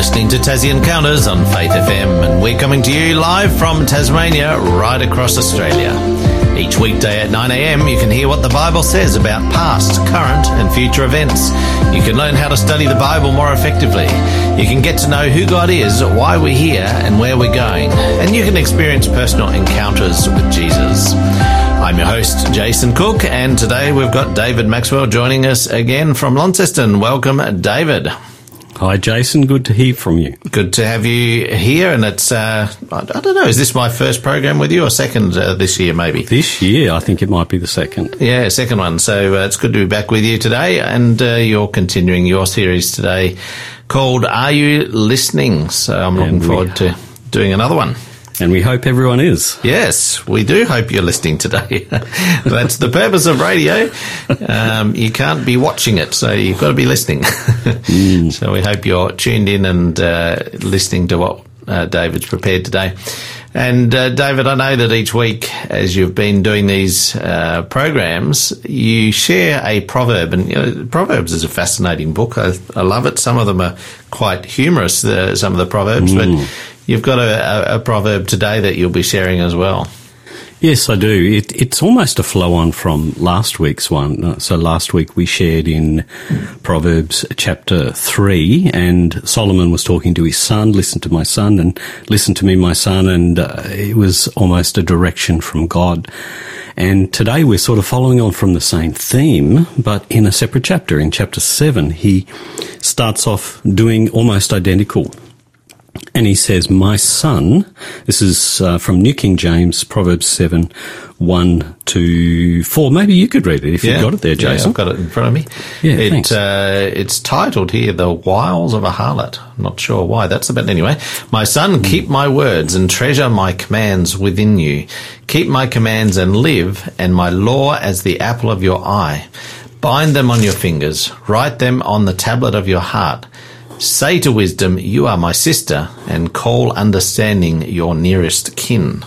listening to Tassie Encounters on Faith FM, and we're coming to you live from Tasmania, right across Australia. Each weekday at 9am, you can hear what the Bible says about past, current, and future events. You can learn how to study the Bible more effectively. You can get to know who God is, why we're here, and where we're going. And you can experience personal encounters with Jesus. I'm your host, Jason Cook, and today we've got David Maxwell joining us again from Launceston. Welcome, David. Hi, Jason. Good to hear from you. Good to have you here. And it's, uh, I don't know, is this my first program with you or second uh, this year, maybe? This year, I think it might be the second. Yeah, second one. So uh, it's good to be back with you today. And uh, you're continuing your series today called Are You Listening? So I'm looking forward to doing another one. And we hope everyone is. Yes, we do hope you're listening today. That's the purpose of radio. Um, you can't be watching it, so you've got to be listening. So we hope you're tuned in and uh, listening to what uh, David's prepared today. And uh, David, I know that each week, as you've been doing these uh, programs, you share a proverb, and you know, Proverbs is a fascinating book. I, I love it. Some of them are quite humorous. Uh, some of the proverbs, but you've got a, a, a proverb today that you'll be sharing as well. Yes, I do. It, it's almost a flow on from last week's one. Uh, So last week we shared in Proverbs chapter 3, and Solomon was talking to his son, listen to my son, and listen to me, my son, and uh, it was almost a direction from God. And today we're sort of following on from the same theme, but in a separate chapter. In chapter 7, he starts off doing almost identical and he says, My son, this is uh, from New King James, Proverbs 7, 1 to 4. Maybe you could read it if you've got it there, Yeah, Jason. I've got it in front of me. Yeah, it, thanks. Uh, it's titled here, The Wiles of a Harlot. I'm not sure why that's about. Anyway, my son, keep my words and treasure my commands within you. Keep my commands and live, and my law as the apple of your eye. Bind them on your fingers, write them on the tablet of your heart. Say to wisdom, You are my sister, and call understanding your nearest kin.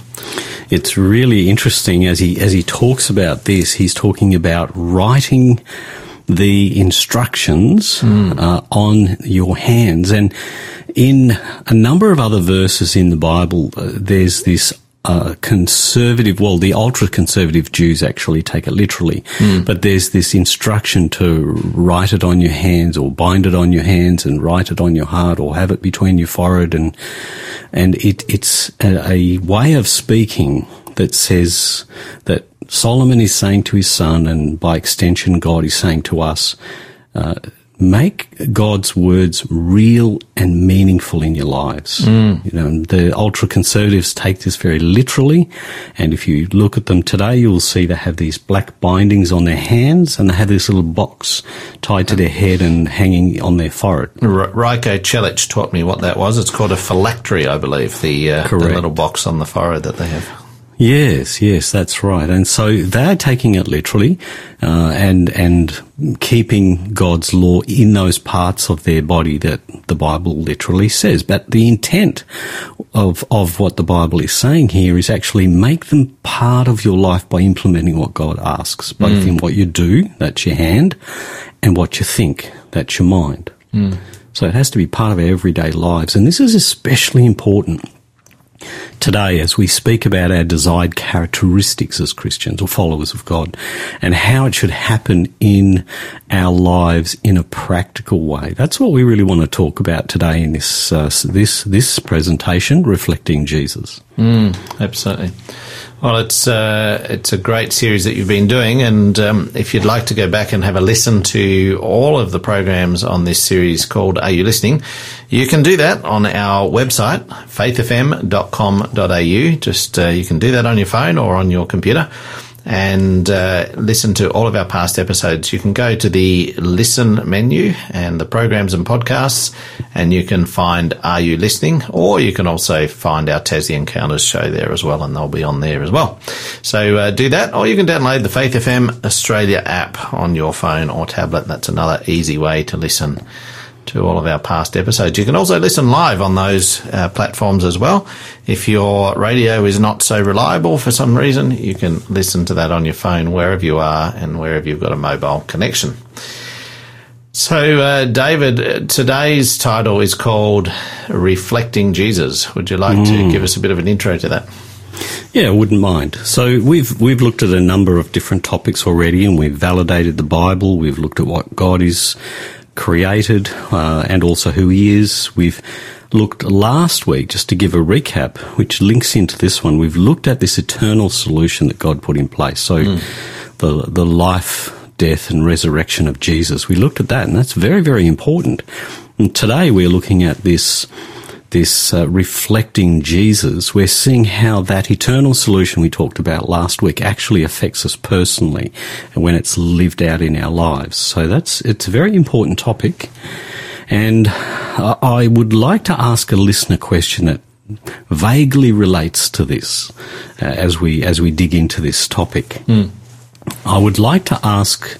It's really interesting as he, as he talks about this, he's talking about writing the instructions uh, on your hands. And in a number of other verses in the Bible, uh, there's this uh, conservative, well, the ultra conservative Jews actually take it literally, but there's this instruction to write it on your hands or bind it on your hands and write it on your heart or have it between your forehead and, and it, it's a, a way of speaking that says that Solomon is saying to his son, and by extension, God is saying to us, uh, make God's words real and meaningful in your lives. You know, the ultra conservatives take this very literally, and if you look at them today, you will see they have these black bindings on their hands, and they have this little box tied to their head and hanging on their forehead. R- Raiko Celic taught me what that was. It's called a phylactery, I believe, the, uh, the little box on the forehead that they have. Yes, yes, that's right. And so they're taking it literally, uh, and and keeping God's law in those parts of their body that the Bible literally says. But the intent of of what the Bible is saying here is actually make them part of your life by implementing what God asks, both in what you do, that's your hand, and what you think, that's your mind. So it has to be part of our everyday lives, and this is especially important today as we speak about our desired characteristics as Christians or followers of God and how it should happen in our lives in a practical way. That's what we really want to talk about today in this uh, this this presentation reflecting Jesus. Absolutely. Well, it's uh, it's a great series that you've been doing, and um, if you'd like to go back and have a listen to all of the programs on this series called "Are You Listening," you can do that on our website faithfm.com.au. Just uh, you can do that on your phone or on your computer. And uh, listen to all of our past episodes. You can go to the listen menu and the programs and podcasts, and you can find Are You Listening? Or you can also find our Tassie Encounters show there as well, and they'll be on there as well. So uh, do that, or you can download the Faith FM Australia app on your phone or tablet. That's another easy way to listen to all of our past episodes. You can also listen live on those uh, platforms as well. If your radio is not so reliable for some reason, you can listen to that on your phone wherever you are and wherever you've got a mobile connection. So, uh, David, uh, today's title is called Reflecting Jesus. Would you like mm. to give us a bit of an intro to that? Yeah, I wouldn't mind. So we've we've looked at a number of different topics already, and we've validated the Bible. We've looked at what God is created, uh, and also who He is. We've looked last week, just to give a recap, which links into this one. We've looked at this eternal solution that God put in place. So mm. the the life, death, and resurrection of Jesus. We looked at that, and that's very very important. And today we're looking at this this uh, reflecting Jesus, we're seeing how that eternal solution we talked about last week actually affects us personally and when it's lived out in our lives. So that's, it's a very important topic. And I would like to ask a listener question that vaguely relates to this uh, as we, as we dig into this topic. Mm. I would like to ask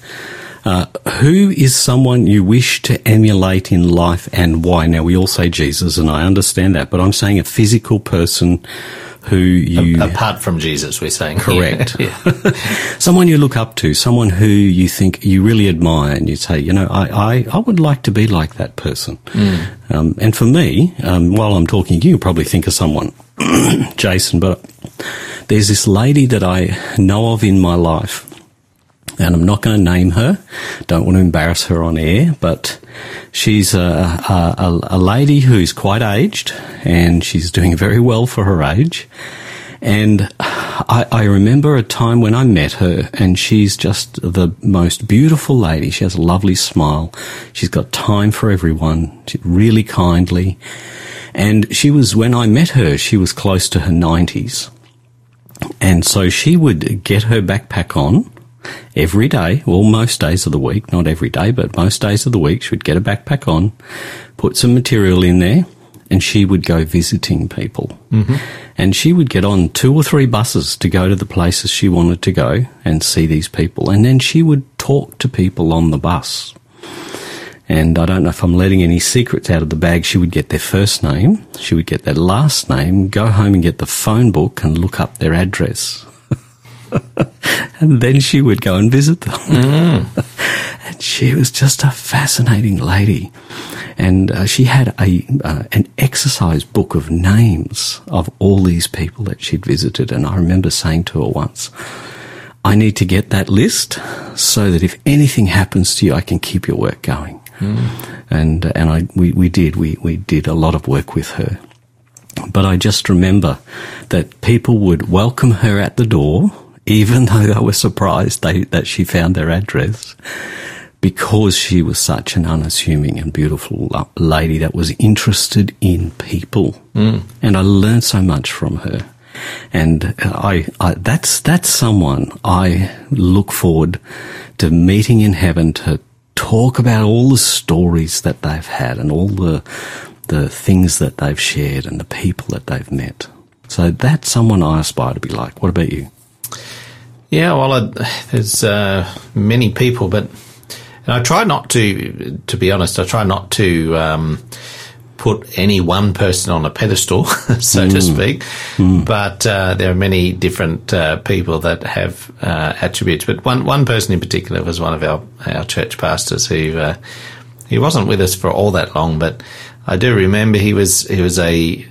uh, who is someone you wish to emulate in life and why? Now, we all say Jesus, and I understand that, but I'm saying a physical person who you. Apart from Jesus, we're saying. Correct. Yeah. someone you look up to, someone who you think you really admire, and you say, you know, I, I, I would like to be like that person. Mm. Um, and for me, um, while I'm talking, you probably think of someone, Jason, but there's this lady that I know of in my life and I'm not going to name her. Don't want to embarrass her on air, but she's a, a, a, lady who's quite aged and she's doing very well for her age. And I, I, remember a time when I met her and she's just the most beautiful lady. She has a lovely smile. She's got time for everyone. She's really kindly. And she was, when I met her, she was close to her nineties. And so she would get her backpack on every day, well, most days of the week, not every day, but most days of the week, she would get a backpack on, put some material in there, and she would go visiting people. Mm-hmm. And she would get on two or three buses to go to the places she wanted to go and see these people. And then she would talk to people on the bus. And I don't know if I'm letting any secrets out of the bag. She would get their first name, she would get their last name, go home and get the phone book and look up their address. And then she would go and visit them. Mm. and she was just a fascinating lady. And uh, she had a uh, an exercise book of names of all these people that she'd visited. And I remember saying to her once, I need to get that list so that if anything happens to you, I can keep your work going. Mm. And, uh, and I, we, we did, we, we did a lot of work with her. But I just remember that people would welcome her at the door even though they were surprised they, that she found their address because she was such an unassuming and beautiful lady that was interested in people. Mm. And I learned so much from her. And I, I, that's, that's someone I look forward to meeting in heaven to talk about all the stories that they've had and all the, the things that they've shared and the people that they've met. So that's someone I aspire to be like. What about you? Yeah, well, I, there's uh, many people, but and I try not to. To be honest, I try not to um, put any one person on a pedestal, so mm. to speak. Mm. But uh, there are many different uh, people that have uh, attributes. But one one person in particular was one of our our church pastors who uh, he wasn't with us for all that long, but I do remember he was he was a,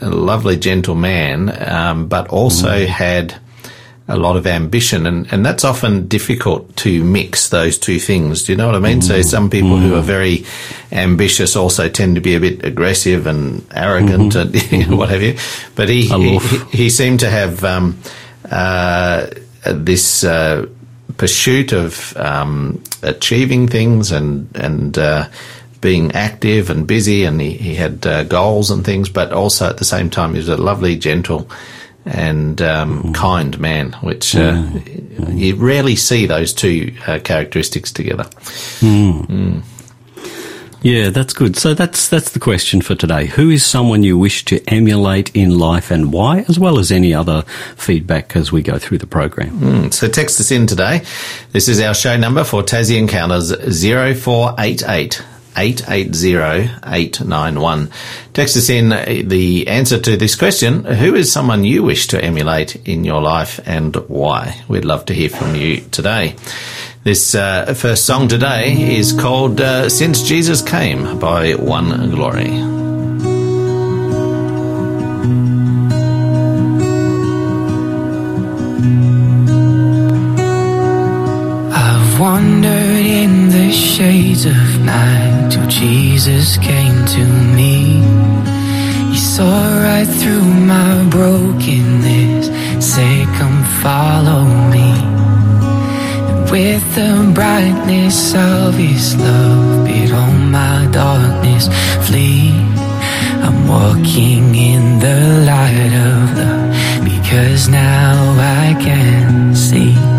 a lovely, gentle man, um, but also mm. had a lot of ambition, and, and that's often difficult to mix those two things. Do you know what I mean? Mm. So some people mm. who are very ambitious also tend to be a bit aggressive and arrogant mm-hmm. and what have you. But he he, he, seemed to have um, uh, this uh, pursuit of um, achieving things and and uh, being active and busy, and he, he had uh, goals and things. But also at the same time, he was a lovely, gentle and um, mm. kind man, which uh, mm. you rarely see those two uh, characteristics together. Mm. Yeah, that's good. So that's that's the question for today. Who is someone you wish to emulate in life and why, as well as any other feedback as we go through the program? Mm, so text us in today. This is our show number for Tassie Encounters 0488 880891. Text us in the answer to this question. Who is someone you wish to emulate in your life and why? We'd love to hear from you today. This uh, first song today is called uh, Since Jesus Came by One Glory. Till Jesus came to me. He saw right through my brokenness, said, Come follow me. And with the brightness of His love, bid all my darkness flee. I'm walking in the light of love because now I can see.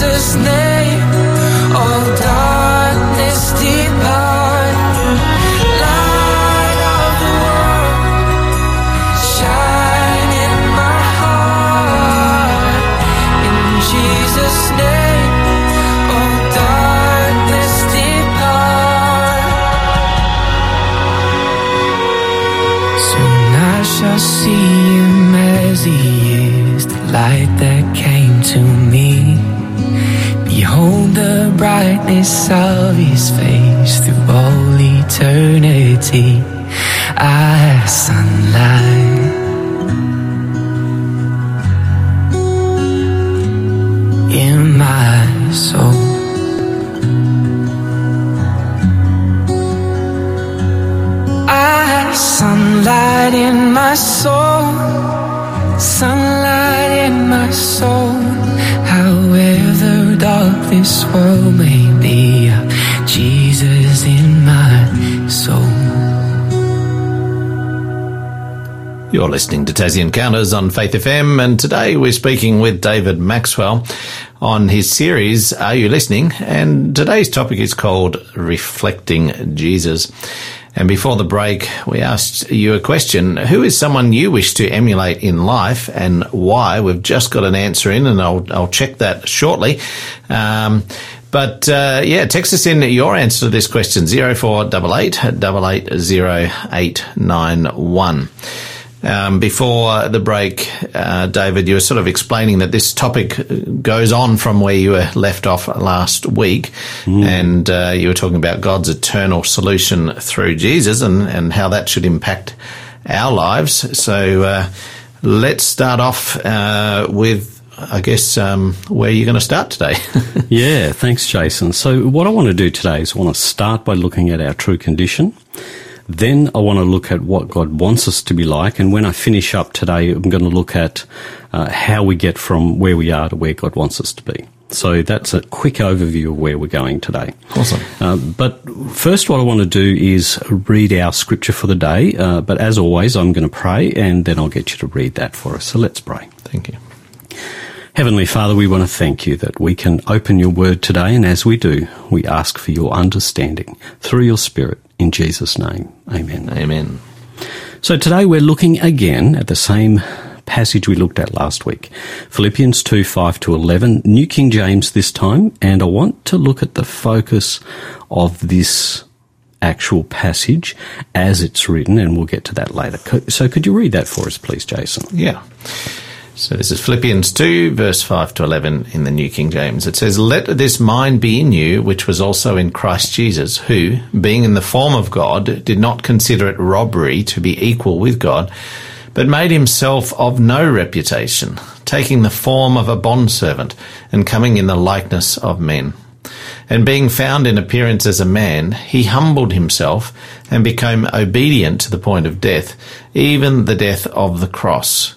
Jesus' name, brightness of listening to Tassie Encounters on Faith FM, and today we're speaking with David Maxwell on his series, Are You Listening? And today's topic is called Reflecting Jesus. And before the break, we asked you a question. Who is someone you wish to emulate in life and why? We've just got an answer in and I'll, I'll check that shortly. Um, but uh, yeah, text us in your answer to this question, 0488 880891. Um, before the break, uh, David, you were sort of explaining that this topic goes on from where you were left off last week, and uh, you were talking about God's eternal solution through Jesus and, and how that should impact our lives. So uh, let's start off uh, with, I guess, um, where you're going to start today. Yeah, thanks, Jason. So, what I want to do today is I want to start by looking at our true condition. Then I want to look at what God wants us to be like. And when I finish up today, I'm going to look at uh, how we get from where we are to where God wants us to be. So that's a quick overview of where we're going today. Awesome. Uh, but first, what I want to do is read our scripture for the day. Uh, but as always, I'm going to pray and then I'll get you to read that for us. So let's pray. Thank you. Heavenly Father, we want to thank you that we can open your word today, and as we do, we ask for your understanding through your Spirit. In Jesus' name, amen. Amen. So today we're looking again at the same passage we looked at last week Philippians 2 5 to 11, New King James this time, and I want to look at the focus of this actual passage as it's written, and we'll get to that later. So could you read that for us, please, Jason? Yeah. So this is Philippians 2, verse 5 to 11 in the New King James. It says, Let this mind be in you, which was also in Christ Jesus, who, being in the form of God, did not consider it robbery to be equal with God, but made himself of no reputation, taking the form of a bondservant, and coming in the likeness of men. And being found in appearance as a man, he humbled himself and became obedient to the point of death, even the death of the cross.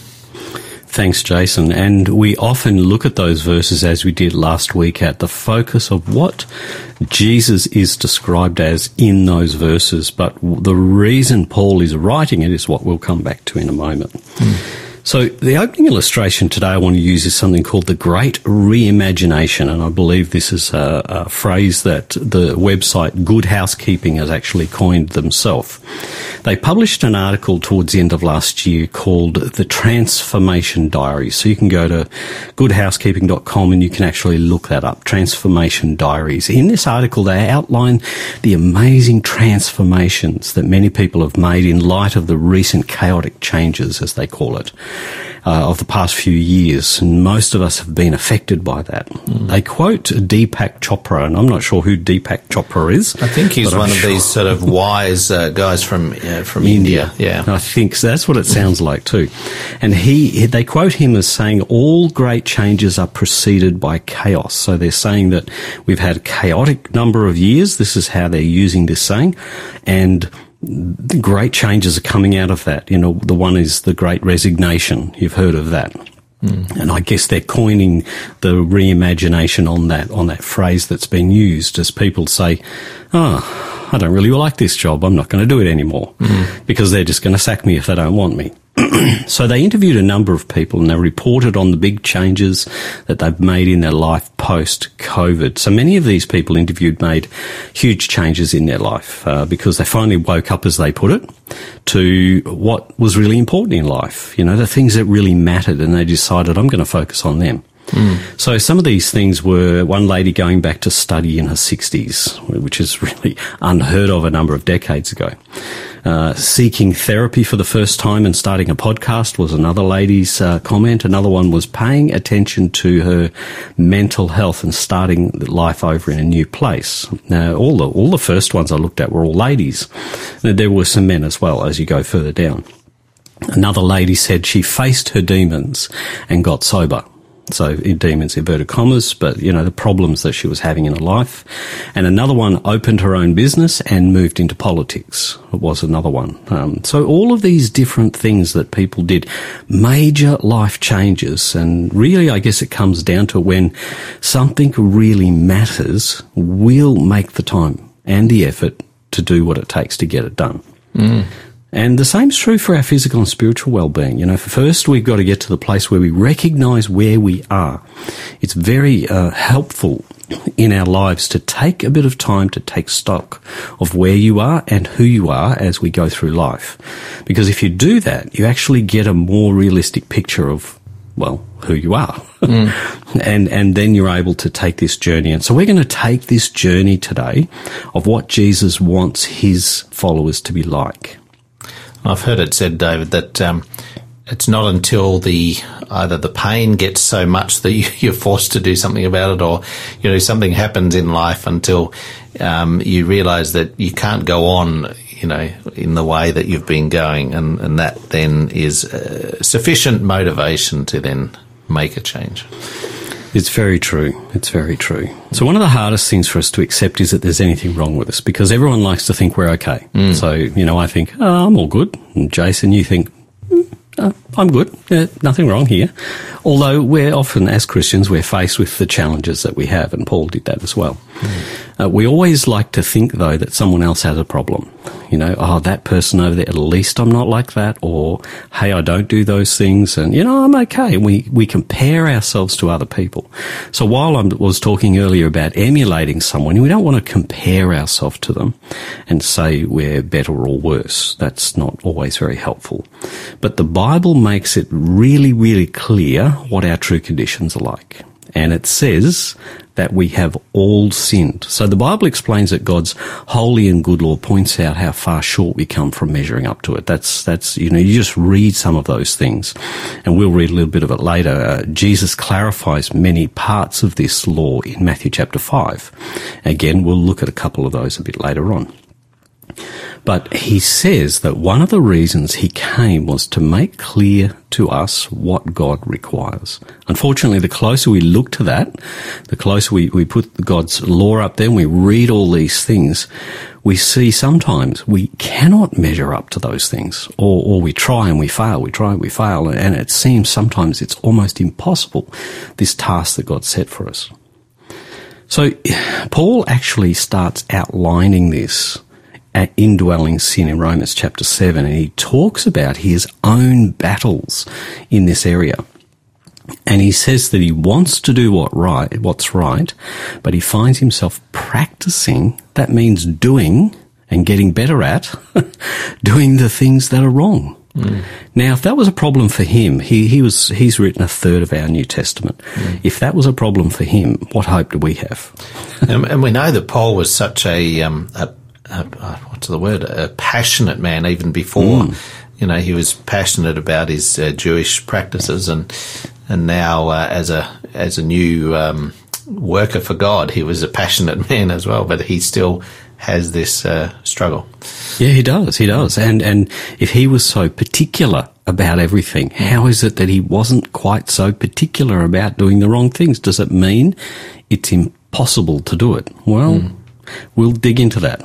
Thanks, Jason. And we often look at those verses as we did last week at the focus of what Jesus is described as in those verses. But the reason Paul is writing it is what we'll come back to in a moment. Hmm. So the opening illustration today I want to use is something called the Great Reimagination, and I believe this is a, a phrase that the website Good Housekeeping has actually coined themselves. They published an article towards the end of last year called The Transformation Diary. So you can go to goodhousekeeping.com and you can actually look that up. Transformation Diaries. In this article, they outline the amazing transformations that many people have made in light of the recent chaotic changes, as they call it uh, of the past few years, and most of us have been affected by that. They quote Deepak Chopra, and I'm not sure who Deepak Chopra is. I think he's but I'm one of sure- these sort of wise uh, guys from uh, from India. Yeah. I think so. that's what it sounds like too. And he, they quote him as saying, all great changes are preceded by chaos. So they're saying that we've had a chaotic number of years. This is how they're using this saying. And great changes are coming out of that. You know, the one is the great resignation. You've heard of that. Hmm. And I guess they're coining the reimagination on that on that phrase that's been used as people say, "Oh, I don't really like this job. I'm not going to do it anymore hmm. because they're just going to sack me if they don't want me." so they interviewed a number of people and they reported on the big changes that they've made in their life post COVID. So many of these people interviewed made huge changes in their life uh, because they finally woke up, as they put it, to what was really important in life. You know, the things that really mattered, and they decided, I'm going to focus on them. So some of these things were one lady going back to study in her 60s, which is really unheard of a number of decades ago. Uh, seeking therapy for the first time and starting a podcast was another lady's uh, comment. Another one was paying attention to her mental health and starting life over in a new place. Now, all the all the first ones I looked at were all ladies. There were some men as well as you go further down. Another lady said she faced her demons and got sober. So demons, inverted commas, but you know, the problems that she was having in her life. And another one opened her own business and moved into politics. It was another one. Um, so all of these different things that people did, major life changes. And really, I guess it comes down to when something really matters, we'll make the time and the effort to do what it takes to get it done. And the same's true for our physical and spiritual well-being. You know, first we've got to get to the place where we recognize where we are. It's very uh, helpful in our lives to take a bit of time to take stock of where you are and who you are as we go through life. Because if you do that, you actually get a more realistic picture of well, who you are. and and then you're able to take this journey. And so we're going to take this journey today of what Jesus wants his followers to be like. I've heard it said, David, that um, it's not until the either the pain gets so much that you, you're forced to do something about it, or you know something happens in life until um, you realise that you can't go on you know, in the way that you've been going, and, and that then is uh, sufficient motivation to then make a change. It's very true. It's very true. So one of the hardest things for us to accept is that there's anything wrong with us because everyone likes to think we're okay. So, you know, I think, oh, I'm all good. And Jason, you think, "Mm, uh, I'm good. Uh, nothing wrong here. Although we're often, as Christians, we're faced with the challenges that we have, and Paul did that as well. Uh, we always like to think, though, that someone else has a problem. You know, oh, that person over there, at least I'm not like that, or hey, I don't do those things, and you know, I'm okay. We we compare ourselves to other people. So while I was talking earlier about emulating someone, we don't want to compare ourselves to them and say we're better or worse. That's not always very helpful. But the Bible makes it really, really clear what our true conditions are like. And it says that we have all sinned. So the Bible explains that God's holy and good law points out how far short we come from measuring up to it. That's, that's, you know, you just read some of those things and we'll read a little bit of it later. Uh, Jesus clarifies many parts of this law in Matthew chapter 5. Again, we'll look at a couple of those a bit later on. But he says that one of the reasons he came was to make clear to us what God requires. Unfortunately, the closer we look to that, the closer we, we put God's law up there and we read all these things, we see sometimes we cannot measure up to those things. Or, or we try and we fail, we try and we fail, and it seems sometimes it's almost impossible, this task that God set for us. So Paul actually starts outlining this indwelling sin in Romans chapter 7, and he talks about his own battles in this area. And he says that he wants to do what right, what's right, but he finds himself practicing, that means doing and getting better at, doing the things that are wrong. Now, if that was a problem for him, he, he was, he's written a third of our New Testament. If that was a problem for him, what hope do we have? and, and we know that Paul was such a, um, a, a, a what's the word, a passionate man even before. You know, he was passionate about his uh, Jewish practices, and and now uh, as a as a new um, worker for God, he was a passionate man as well. But he still has this uh, struggle. Yeah, he does. He does. And and if he was so particular about everything, how is it that he wasn't quite so particular about doing the wrong things? Does it mean it's impossible to do it? Well, we'll dig into that.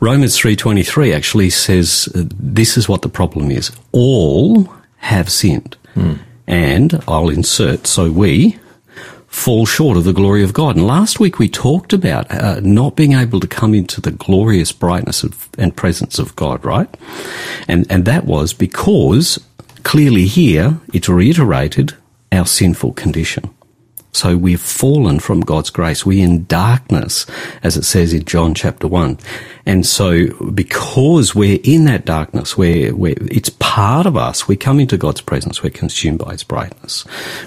Romans 3:23 actually says uh, this is what the problem is. All have sinned. And I'll insert so we fall short of the glory of God. And last week we talked about uh, not being able to come into the glorious brightness of, and presence of God, right? And and that was because clearly here it's reiterated our sinful condition. So we've fallen from God's grace. We're in darkness, as it says in John chapter 1. And so because we're in that darkness, where it's part of us, we come into God's presence, we're consumed by his brightness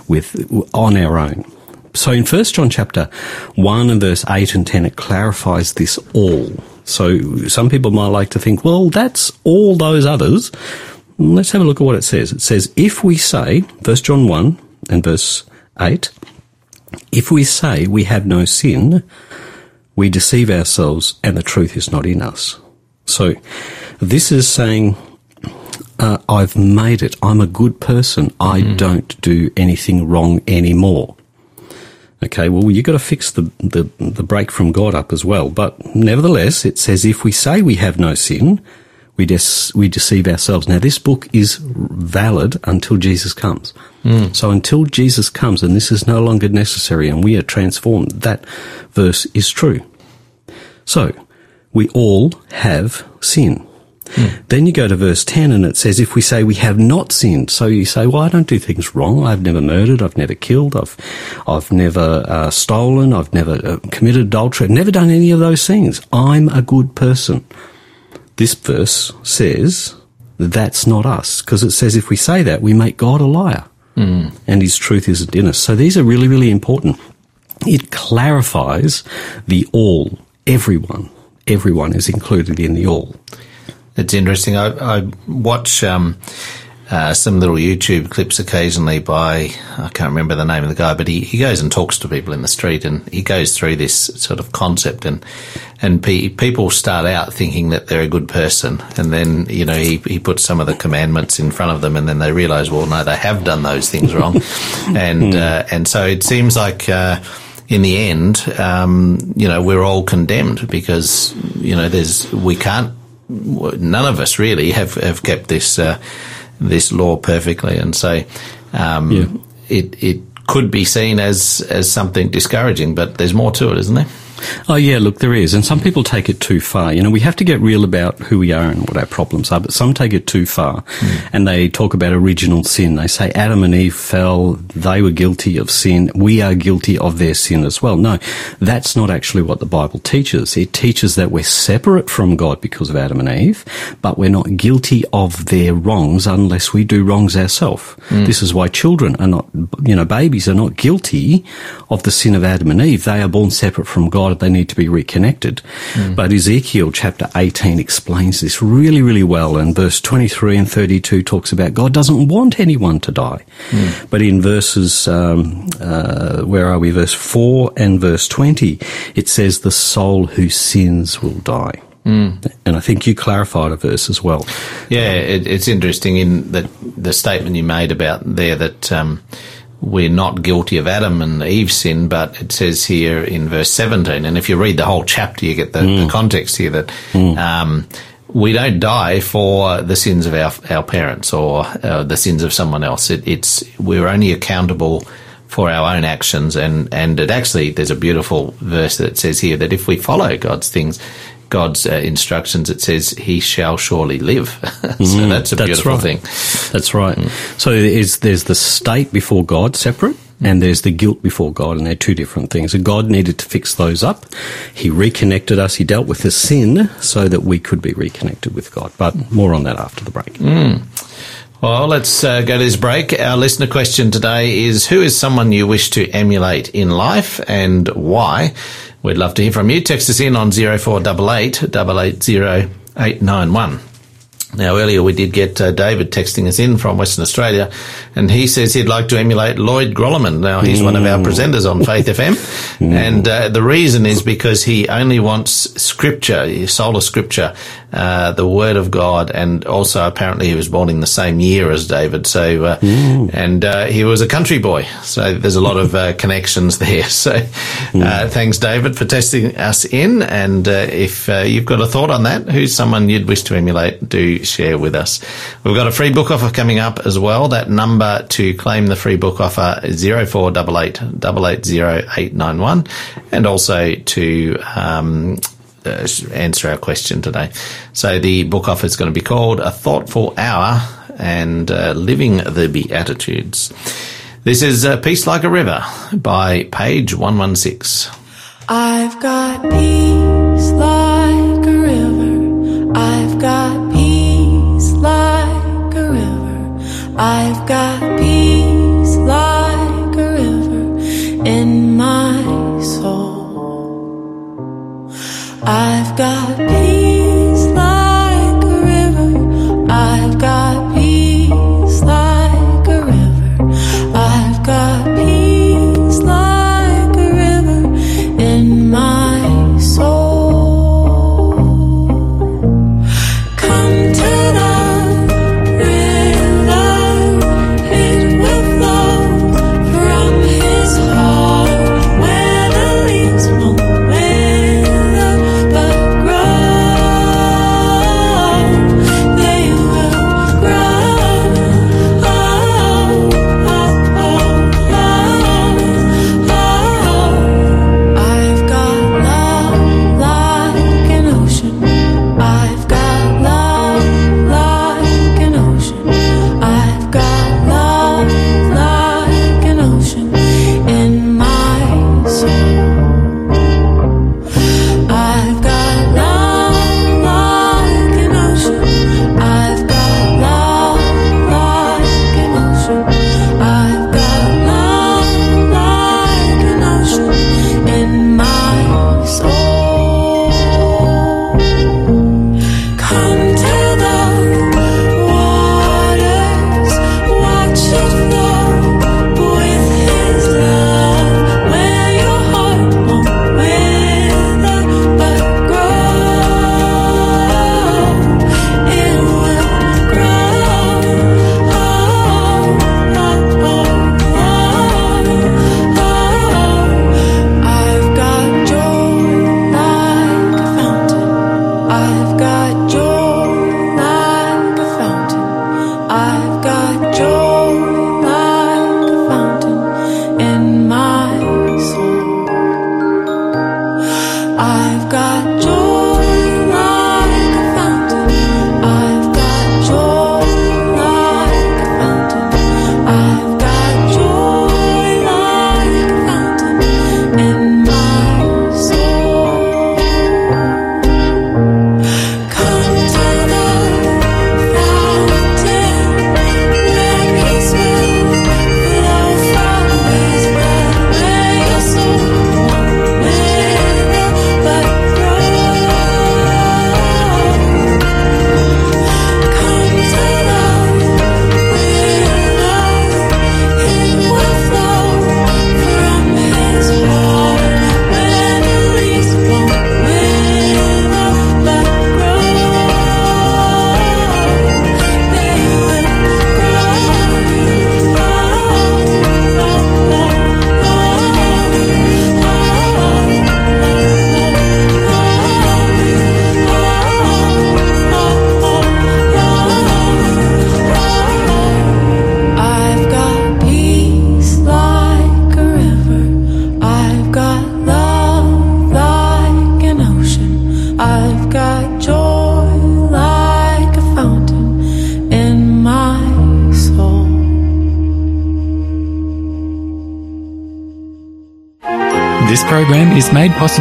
with on our own. So in 1 John chapter 1 and verse 8 and 10, it clarifies this all. So some people might like to think, well, that's all those others. Let's have a look at what it says. It says, if we say, 1 John 1 and verse 8, if we say we have no sin, we deceive ourselves and the truth is not in us. So this is saying, uh, I've made it. I'm a good person. I don't do anything wrong anymore. Okay, well, you've got to fix the, the, the break from God up as well. But nevertheless, it says if we say we have no sin, we, des- we deceive ourselves. Now, this book is valid until Jesus comes. So until Jesus comes and this is no longer necessary and we are transformed, that verse is true. So, we all have sin. Then you go to verse 10 and it says, if we say we have not sinned, so you say, well, I don't do things wrong. I've never murdered. I've never killed. I've, I've never uh, stolen. I've never uh, committed adultery. I've never done any of those things. I'm a good person. This verse says that's not us because it says if we say that, we make God a liar and his truth isn't in us. So these are really, really important. It clarifies the all, everyone. Everyone is included in the all. It's interesting. I, I watch um, uh, some little YouTube clips occasionally by, I can't remember the name of the guy, but he, he goes and talks to people in the street and he goes through this sort of concept and, and pe- people start out thinking that they're a good person. And then, you know, he, he puts some of the commandments in front of them and then they realize, well, no, they have done those things wrong. and, uh, and so it seems like, uh, in the end, um, you know, we're all condemned because, you know, there's, we can't, none of us really have, have kept this, uh, this law perfectly. And so, um, Yeah. it, it could be seen as, as something discouraging, but there's more to it, isn't there? Oh yeah, look, there is, and some people take it too far. You know, we have to get real about who we are and what our problems are, but some take it too far, hmm. and they talk about original sin. They say Adam and Eve fell; they were guilty of sin. We are guilty of their sin as well. No, that's not actually what the Bible teaches. It teaches that we're separate from God because of Adam and Eve, but we're not guilty of their wrongs unless we do wrongs ourselves. Hmm. This is why children are not, you know, babies are not guilty of the sin of Adam and Eve. They are born separate from God. They need to be reconnected. But Ezekiel chapter 18 explains this really, really well. And verse 23 and 32 talks about God doesn't want anyone to die. But in verses, um, uh, where are we? Verse 4 and verse 20, it says, the soul who sins will die. And I think you clarified a verse as well. Yeah, it, it's interesting in that the statement you made about there that um, we're not guilty of Adam and Eve's sin, but it says here in verse 17, and if you read the whole chapter, you get the, the context here that um, we don't die for the sins of our, our parents or uh, the sins of someone else. It, it's we're only accountable for our own actions, and and it actually there's a beautiful verse that says here that if we follow God's things. God's uh, instructions, it says, "He shall surely live." so that's a That's beautiful right. thing. That's right. So there's, there's the state before God separate, and there's the guilt before God, and they're two different things. And God needed to fix those up. He reconnected us. He dealt with the sin so that we could be reconnected with God. But more on that after the break. Well, let's uh, go to this break. Our listener question today is Who is someone you wish to emulate in life and why? We'd love to hear from you. Text us in on 0488 880 891. Now, earlier we did get uh, David texting us in from Western Australia, and he says he'd like to emulate Lloyd Grolleman. Now, he's one of our presenters on Faith FM, and uh, the reason is because he only wants scripture, sola scriptura, uh, the Word of God, and also apparently he was born in the same year as David. So, uh, and uh, he was a country boy, so there's a lot of uh, connections there. So, uh, thanks, David, for testing us in. And uh, if uh, you've got a thought on that, who's someone you'd wish to emulate, do share with us. We've got a free book offer coming up as well. That number to claim the free book offer is 0488 880 891 and also to um, uh, answer our question today. So the book offer is going to be called A Thoughtful Hour and uh, Living the Beatitudes. This is uh, Peace Like a River by Page 116. I've got peace like a river. I've got peace like a river. I've got soul.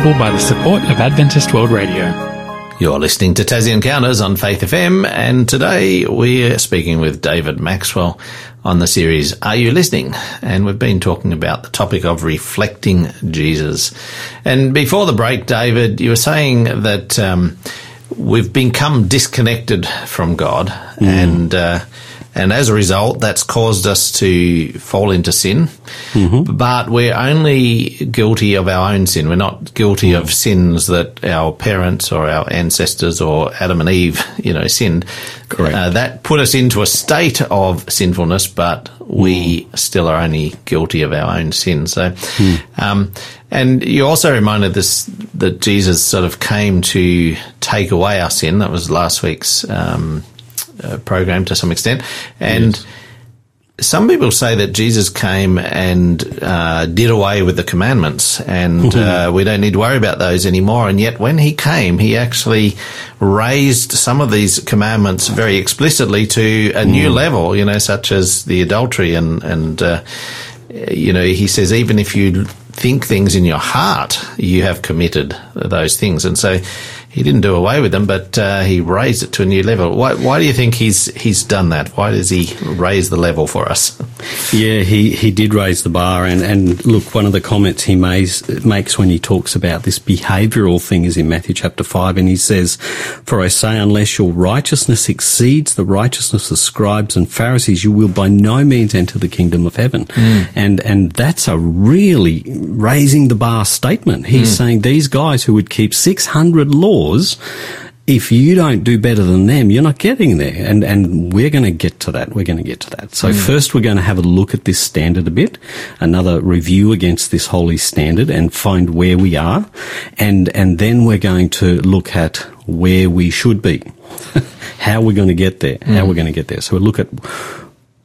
Possible by the support of Adventist World Radio. You're listening to Tassie Encounters on Faith FM, and today we're speaking with David Maxwell on the series Are You Listening? And we've been talking about the topic of reflecting Jesus. And before the break, David, you were saying that um, we've become disconnected from God, and uh, and as a result, that's caused us to fall into sin. But we're only guilty of our own sin. We're not guilty of sins that our parents or our ancestors or Adam and Eve, you know, sinned. Correct. Uh, that put us into a state of sinfulness, but we still are only guilty of our own sin. So, um, and you also reminded us that Jesus sort of came to take away our sin. That was last week's um, uh, program to some extent, and. Some people say that Jesus came and uh, did away with the commandments, and uh, we don't need to worry about those anymore. And yet, when he came, he actually raised some of these commandments very explicitly to a new level. You know, such as the adultery, and and uh, you know, he says even if you think things in your heart, you have committed those things. And so he didn't do away with them, but uh, he raised it to a new level. Why, why do you think he's he's done that? Why does he raise the level for us? Yeah, he, he did raise the bar, and, and look, one of the comments he makes, makes when he talks about this behavioural thing is in Matthew chapter 5, and he says, For I say, unless your righteousness exceeds the righteousness of scribes and Pharisees, you will by no means enter the kingdom of heaven. And, and that's a really raising the bar statement. He's saying these guys who would keep 600 laws, if you don't do better than them, you're not getting there. And, and we're going to get to that. We're going to get to that. So first we're going to have a look at this standard a bit, another review against this holy standard and find where we are. And, and then we're going to look at where we should be, how we're going to get there, how we're going to get there. So we'll look at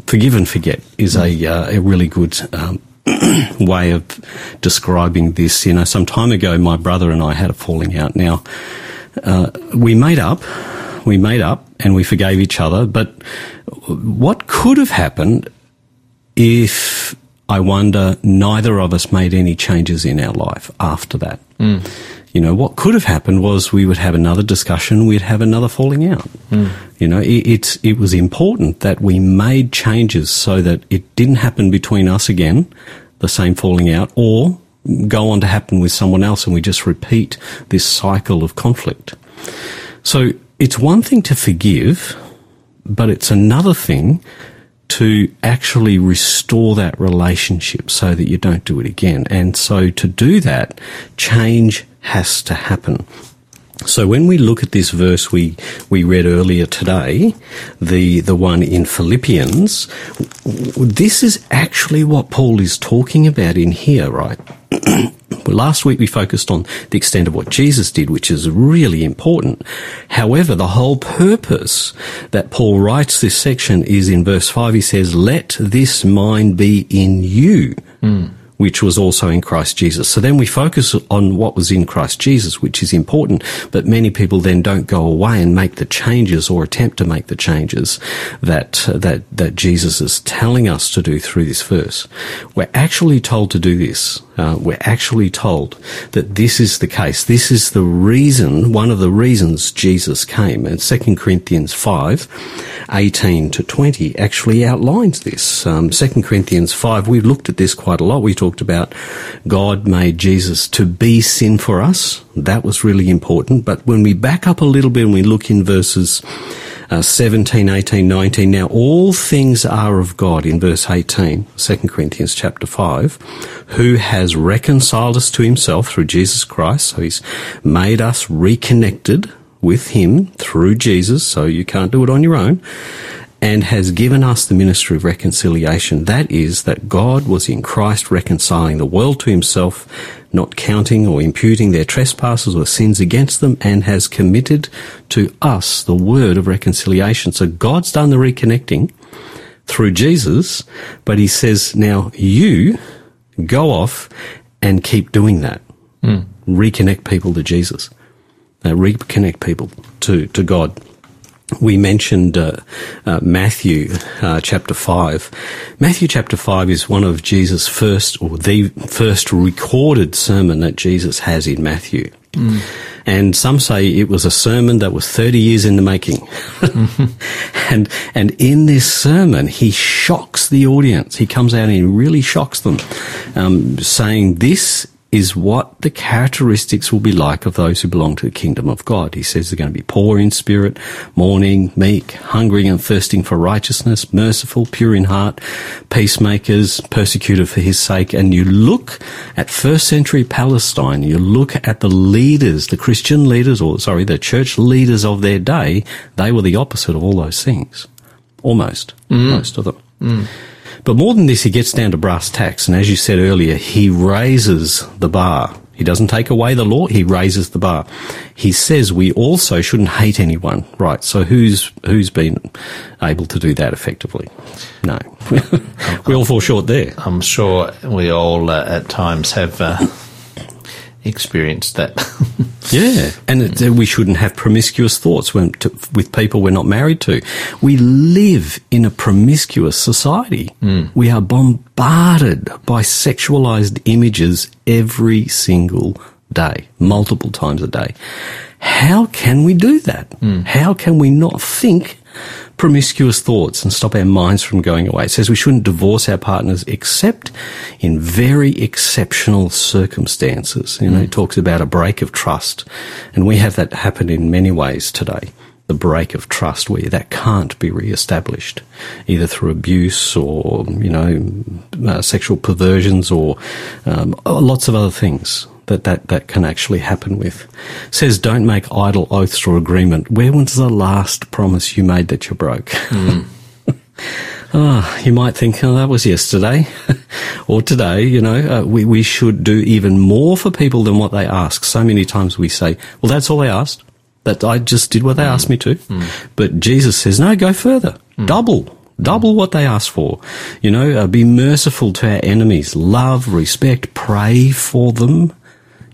forgive and forget is a, uh, a really good, um, way of describing this. You know, some time ago, my brother and I had a falling out. Now, uh, we made up, we made up, and we forgave each other. But what could have happened if I wonder neither of us made any changes in our life after that? You know, what could have happened was we would have another discussion, we'd have another falling out. You know, it, it's, it was important that we made changes so that it didn't happen between us again, the same falling out, or go on to happen with someone else and we just repeat this cycle of conflict. So it's one thing to forgive, but it's another thing to actually restore that relationship so that you don't do it again. And so to do that, change has to happen. So when we look at this verse we, we read earlier today, the, the one in Philippians, this is actually what Paul is talking about in here, right? Last week we focused on the extent of what Jesus did, which is really important. However, the whole purpose that Paul writes this section is in verse 5. He says, Let this mind be in you, hmm. Which was also in Christ Jesus. So then we focus on what was in Christ Jesus, which is important, but many people then don't go away and make the changes or attempt to make the changes that, that, that Jesus is telling us to do through this verse. We're actually told to do this. Uh, we're actually told that this is the case. This is the reason, one of the reasons Jesus came. And 2 Corinthians 5, 18 to 20 actually outlines this. Um, 2 Corinthians 5, we've looked at this quite a lot. We talked about God made Jesus to be sin for us. That was really important. But when we back up a little bit and we look in verses uh, 17, 18, 19. Now, all things are of God in verse 18, 2 Corinthians chapter 5, who has reconciled us to himself through Jesus Christ. So he's made us reconnected with him through Jesus. So you can't do it on your own. And has given us the ministry of reconciliation. That is, that God was in Christ reconciling the world to himself, not counting or imputing their trespasses or sins against them, and has committed to us the word of reconciliation. So God's done the reconnecting through Jesus, but he says, now you go off and keep doing that. Reconnect people to Jesus. Uh, reconnect people to, to God. We mentioned uh, uh, Matthew uh, chapter 5. Matthew chapter 5 is one of Jesus' first, or the first recorded sermon that Jesus has in Matthew. And some say it was a sermon that was 30 years in the making. and, and in this sermon, he shocks the audience. He comes out and he really shocks them, um, saying, this is what the characteristics will be like of those who belong to the kingdom of God. He says they're going to be poor in spirit, mourning, meek, hungering and thirsting for righteousness, merciful, pure in heart, peacemakers, persecuted for his sake. And you look at first century Palestine, you look at the leaders, the Christian leaders, or sorry, the church leaders of their day, they were the opposite of all those things. Almost. Mm. Most of them. Mm. But more than this, he gets down to brass tacks, and as you said earlier, he raises the bar. He doesn't take away the law, he raises the bar. He says we also shouldn't hate anyone. Right, so who's who's been able to do that effectively? No. we all fall short there. I'm sure we all uh, at times have uh, experienced that. Yeah, and it, uh, we shouldn't have promiscuous thoughts when, to, with people we're not married to. We live in a promiscuous society. We are bombarded by sexualized images every single day, multiple times a day. How can we do that? How can we not think promiscuous thoughts and stop our minds from going away? It says we shouldn't divorce our partners except in very exceptional circumstances. You know, it talks about a break of trust. And we have that happen in many ways today. The break of trust where that can't be re-established, either through abuse or, you know, uh, sexual perversions or um, lots of other things that, that that can actually happen with. says don't make idle oaths or agreement. Where was the last promise you made that you broke? Ah, you might think, oh, that was yesterday or today. You know, uh, we, we should do even more for people than what they ask. So many times we say, well, that's all they asked. That I just did what they asked me to. But Jesus says, no, go further. Double. Double what they ask for. You know, uh, be merciful to our enemies. Love, respect, pray for them.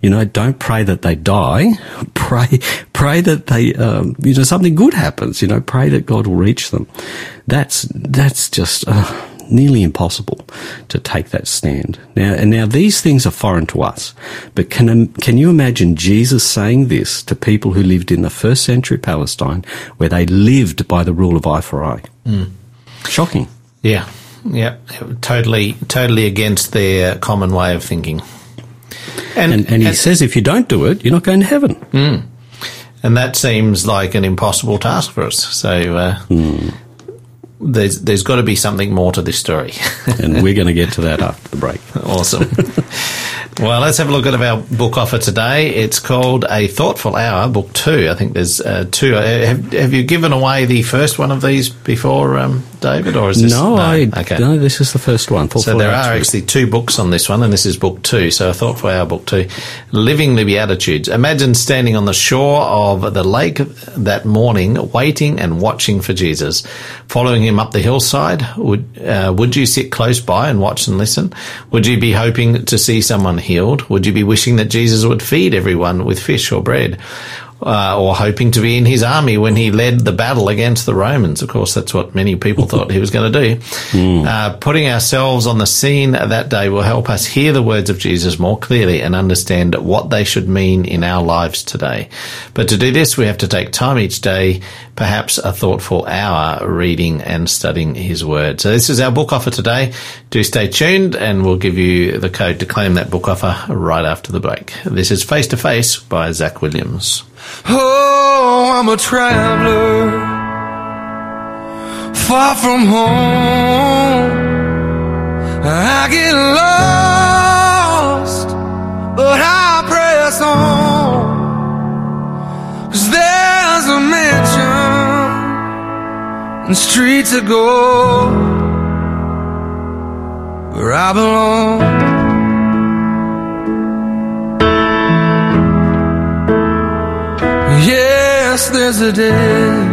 You know, don't pray that they die. Pray, pray that they, um, you know, something good happens. You know, pray that God will reach them. That's that's just uh, nearly impossible to take that stand. Now, and now these things are foreign to us. But can can you imagine Jesus saying this to people who lived in the first century Palestine, where they lived by the rule of eye for eye? Shocking. yeah, yeah, totally, totally against their common way of thinking. And, And, and he says, if you don't do it, you're not going to heaven. and that seems like an impossible task for us. So uh, there's there's got to be something more to this story. And we're going to get to that after the break. awesome. Well, let's have a look at our book offer today. It's called A Thoughtful Hour, Book Two. I think there's uh, two. Uh, have, have you given away the first one of these before, um, David, or is this No, I Okay. no. This is the first one. So there Hour are actually two books on this one, and this is book two. So I thought for our book two, Living the Beatitudes. Imagine standing on the shore of the lake that morning, waiting and watching for Jesus, following him up the hillside. Would uh, would you sit close by and watch and listen? Would you be hoping to see someone healed? Would you be wishing that Jesus would feed everyone with fish or bread? Uh, or hoping to be in his army when he led the battle against the Romans. Of course, that's what many people thought he was going to do. Uh, putting ourselves on the scene that day will help us hear the words of Jesus more clearly and understand what they should mean in our lives today. But to do this, we have to take time each day, perhaps a thoughtful hour reading and studying his word. So this is our book offer today. Do stay tuned and we'll give you the code to claim that book offer right after the break. This is Face to Face by Zach Williams. Oh, I'm a traveler, far from home. I get lost, but I press on. Cause there's a mansion and streets of gold where I belong. Yes, there's a day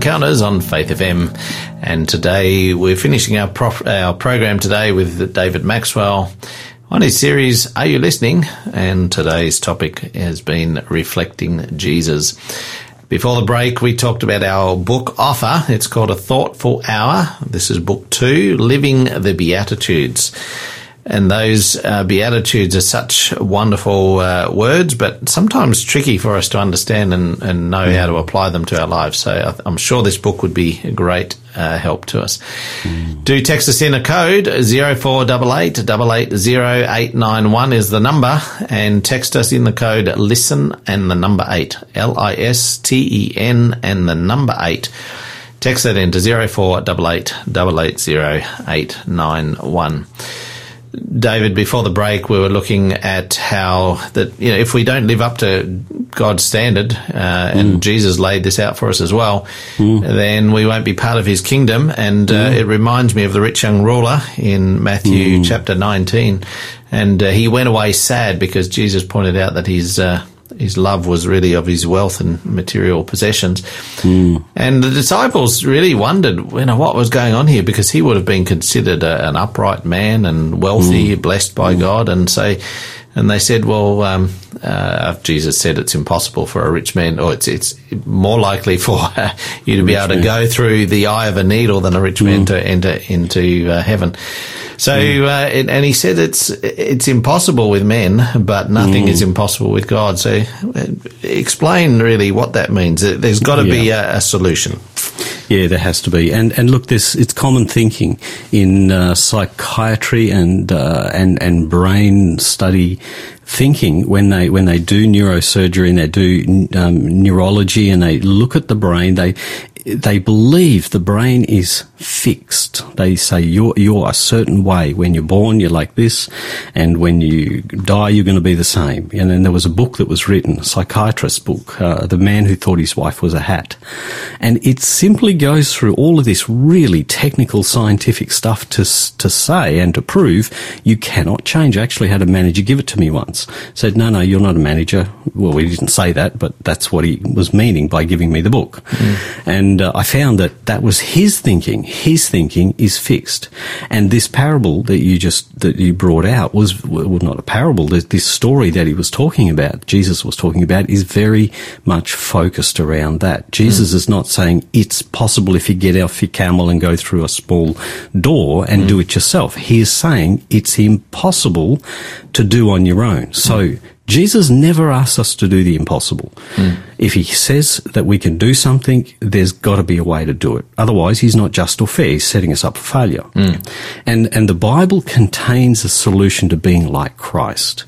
Encounters on Faith FM, and today we're finishing our prof- our program today with David Maxwell on his series Are You Listening? And today's topic has been reflecting Jesus. Before the break, we talked about our book offer. It's called A Thoughtful Hour. This is book two, Living the Beatitudes. And those uh, Beatitudes are such wonderful uh, words, but sometimes tricky for us to understand and, and know how to apply them to our lives. So I- I'm sure this book would be a great uh, help to us. Do text us in a code 0488 880891 is the number and text us in the code listen and the number 8 L I S T E N and the number 8 text that into 0488 880891 David, before the break, we were looking at how that you know if we don't live up to God's standard, uh, and Jesus laid this out for us as well, then we won't be part of His kingdom. And uh, it reminds me of the rich young ruler in Matthew chapter nineteen, and uh, he went away sad because Jesus pointed out that his uh, his love was really of his wealth and material possessions. And the disciples really wondered, you know, what was going on here because he would have been considered a, an upright man and wealthy, blessed by God. And so, and they said, well, um, uh, Jesus said it's impossible for a rich man, or it's, it's more likely for uh, you to be able to go through the eye of a needle than a rich man to enter into uh, heaven. So, uh, it, and he said it's it's impossible with men, but nothing is impossible with God. So, uh, explain really what that means. There- There's got to be a, a solution. Yeah, there has to be, and and look, this it's common thinking in uh, psychiatry and uh, and and brain study thinking when they when they do neurosurgery and they do um, neurology and they look at the brain, they they believe the brain is fixed. They say you're you're a certain way. When you're born, you're like this, and when you die, you're going to be the same. And then there was a book that was written, a psychiatrist's book, uh, "The Man Who Thought His Wife Was a Hat," and it simply goes through all of this really technical scientific stuff to to say and to prove you cannot change. I actually had a manager give it to me once. Said, "No, no, you're not a manager." Well, he didn't say that, but that's what he was meaning by giving me the book. And And uh, I found that that was his thinking. His thinking is fixed. And this parable that you just, that you brought out was, well, not a parable. This, this story that he was talking about, Jesus was talking about, is very much focused around that. Jesus hmm. is not saying it's possible if you get off your camel and go through a small door and do hmm. it yourself. He is saying it's impossible to do on your own. So hmm. Jesus never asks us to do the impossible. If he says that we can do something, there's got to be a way to do it. Otherwise, he's not just or fair. He's setting us up for failure. And and the Bible contains a solution to being like Christ.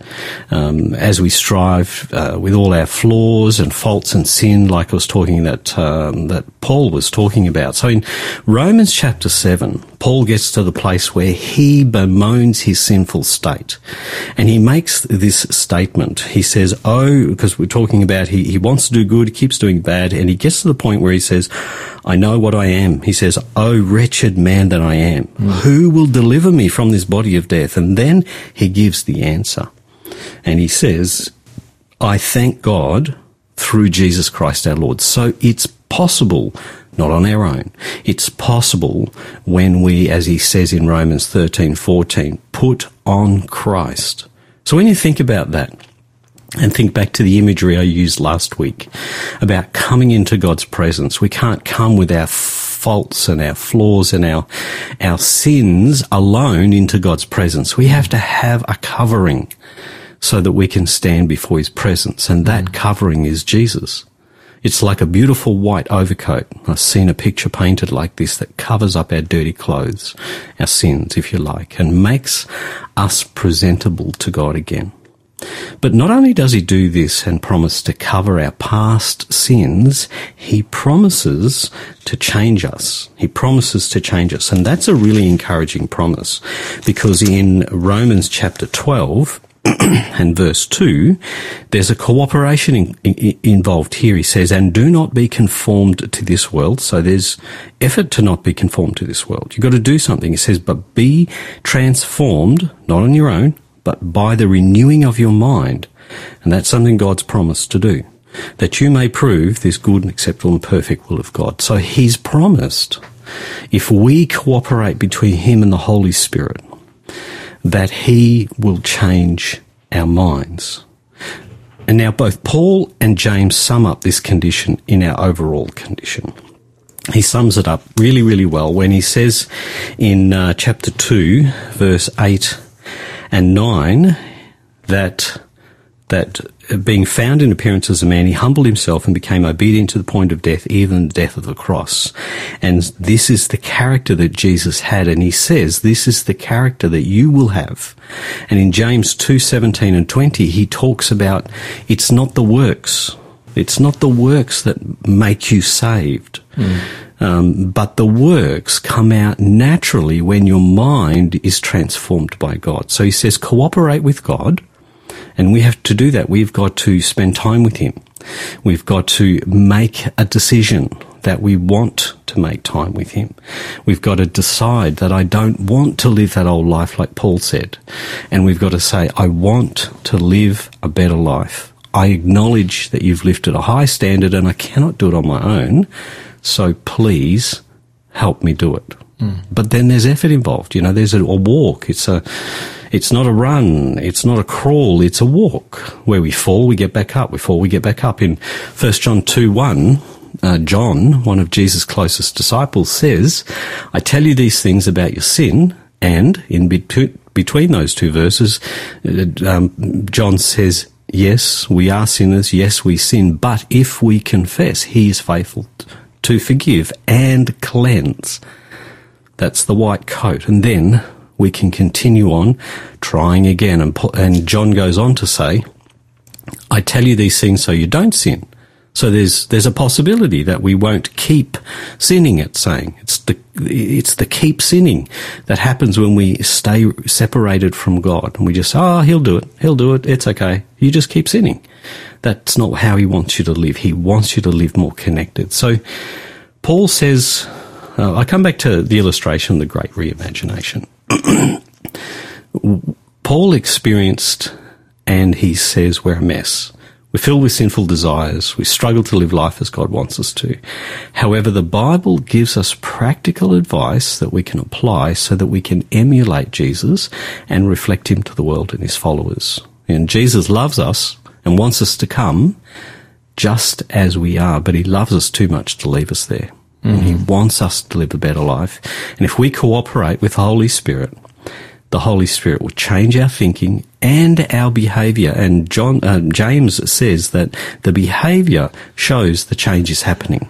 Um, as we strive uh, with all our flaws and faults and sin, like I was talking that um, that Paul was talking about. So in Romans chapter seven, Paul gets to the place where he bemoans his sinful state, and he makes this statement. He says, "Oh, because we're talking about he he wants to do good, keeps doing bad, and he gets to the point where he says." I know what I am. He says, Oh, wretched man that I am. Who will deliver me from this body of death? And then he gives the answer. And he says, I thank God through Jesus Christ our Lord. So it's possible, not on our own. It's possible when we, as he says in Romans 13, 14, put on Christ. So when you think about that, and think back to the imagery I used last week about coming into God's presence. We can't come with our faults and our flaws and our, our sins alone into God's presence. We have to have a covering so that we can stand before his presence. And that mm. covering is Jesus. It's like a beautiful white overcoat. I've seen a picture painted like this that covers up our dirty clothes, our sins, if you like, and makes us presentable to God again. But not only does he do this and promise to cover our past sins, he promises to change us. He promises to change us. And that's a really encouraging promise because in Romans chapter 12, and verse 2, there's a cooperation in, in, involved here. He says, and do not be conformed to this world. So there's effort to not be conformed to this world. You've got to do something. He says, but be transformed, not on your own, but by the renewing of your mind. And that's something God's promised to do. That you may prove this good and acceptable and perfect will of God. So He's promised, if we cooperate between Him and the Holy Spirit, that He will change our minds. And now both Paul and James sum up this condition in our overall condition. He sums it up really, really well when he says in uh, chapter 2, verse 8 and 9, that that being found in appearance as a man, he humbled himself and became obedient to the point of death, even the death of the cross. And this is the character that Jesus had. And he says, this is the character that you will have. And in James 2, 17 and 20, he talks about it's not the works. It's not the works that make you saved. Um, but the works come out naturally when your mind is transformed by God. So he says, cooperate with God and we have to do that. We've got to spend time with Him. We've got to make a decision that we want to make time with Him. We've got to decide that I don't want to live that old life like Paul said. And we've got to say, I want to live a better life. I acknowledge that you've lifted a high standard and I cannot do it on my own. So please help me do it. But then there's effort involved. You know, there's a, a walk. It's a, it's not a run. It's not a crawl. It's a walk where we fall, we get back up. We fall, we get back up. In 1 John 2 1, uh, John, one of Jesus' closest disciples, says, I tell you these things about your sin, and in between, between those two verses, uh, um, John says, Yes, we are sinners. Yes, we sin. But if we confess, he is faithful to forgive and cleanse. That's the white coat. And then we can continue on trying again. And, and John goes on to say, I tell you these things so you don't sin. So there's there's a possibility that we won't keep sinning. It's saying it's the it's the keep sinning that happens when we stay separated from God and we just oh he'll do it he'll do it it's okay you just keep sinning. That's not how he wants you to live. He wants you to live more connected. So Paul says, uh, I come back to the illustration, the great reimagination. Paul experienced, and he says we're a mess. We're filled with sinful desires. We struggle to live life as God wants us to. However, the Bible gives us practical advice that we can apply so that we can emulate Jesus and reflect him to the world and his followers. And Jesus loves us and wants us to come just as we are, but he loves us too much to leave us there. And he mm-hmm. wants us to live a better life. And if we cooperate with the Holy Spirit, the Holy Spirit will change our thinking and our behavior. And John, uh, James says that the behavior shows the change is happening.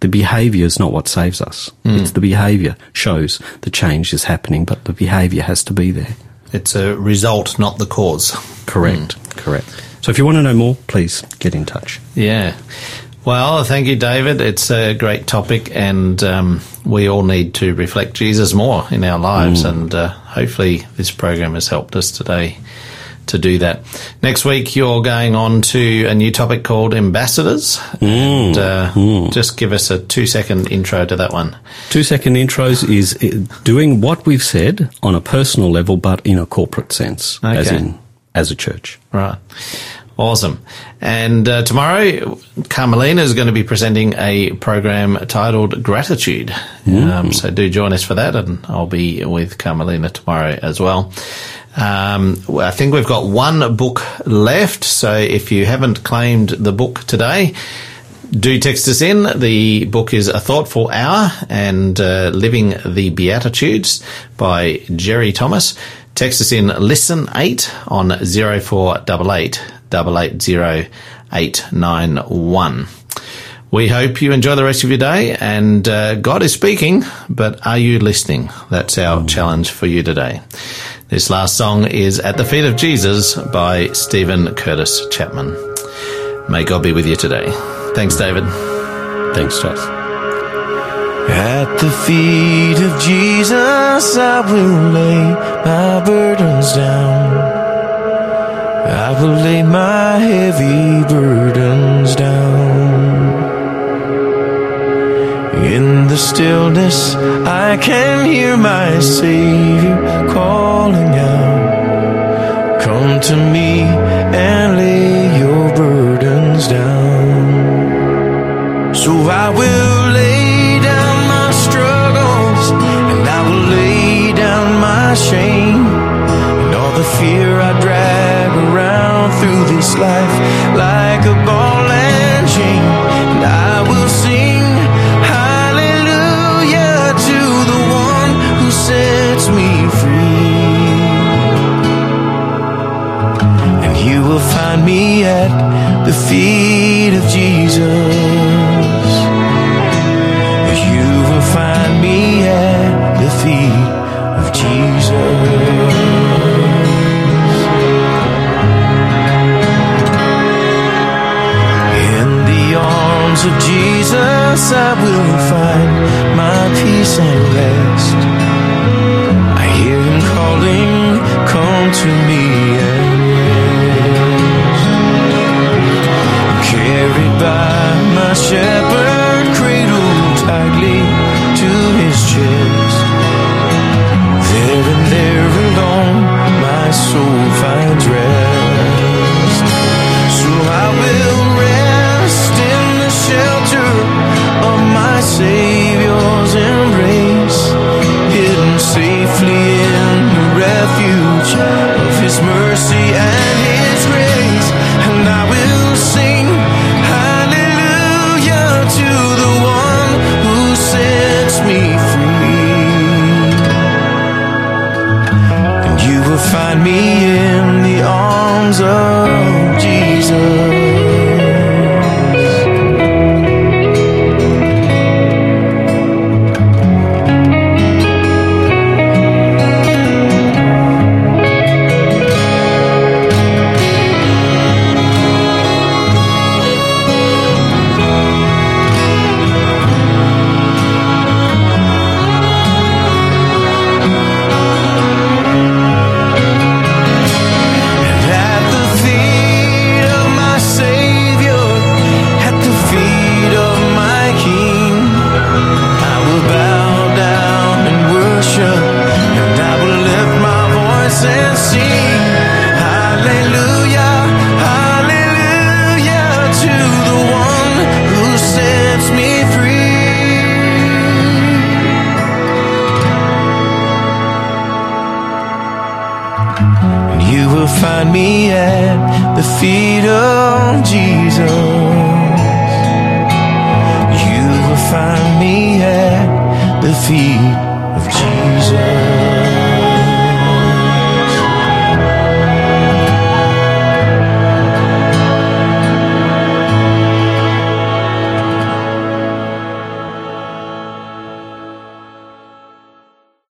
The behavior is not what saves us. It's the behavior shows the change is happening, but the behavior has to be there. It's a result, not the cause. Correct. Correct. So if you want to know more, please get in touch. Yeah. Well, thank you, David. It's a great topic, and um, we all need to reflect Jesus more in our lives. And uh, hopefully, this program has helped us today to do that. Next week, you're going on to a new topic called ambassadors. And uh, just give us a two second intro to that one. Two second intros is uh, doing what we've said on a personal level, but in a corporate sense, as in as a church. Right. Awesome. And uh, tomorrow, Carmelina is going to be presenting a program titled Gratitude. Um, so do join us for that, and I'll be with Carmelina tomorrow as well. Um, I think we've got one book left, so if you haven't claimed the book today, do text us in. The book is A Thoughtful Hour and uh, Living the Beatitudes by Jerry Thomas. Text us in listen 8 on 0488 880 891. We hope you enjoy the rest of your day and uh, God is speaking, but are you listening? That's our challenge for you today. This last song is At the Feet of Jesus by Steven Curtis Chapman. May God be with you today. Thanks, David. Thanks, Josh. At the feet of Jesus, I will lay my burdens down. I will lay my heavy burdens down. In the stillness, I can hear my Savior calling out. Come to me and lay your burdens down. So I will shame and all the fear I drag around through this life like a ball and chain. And I will sing hallelujah to the one who sets me free. And you will find me at the feet of Jesus. You will find me at the feet arms of Jesus, I will find my peace and rest. I hear him calling, come to me and rest. Carried by my shepherd, cradled tightly to his chest. Soul rest. So I will rest in the shelter of my Savior's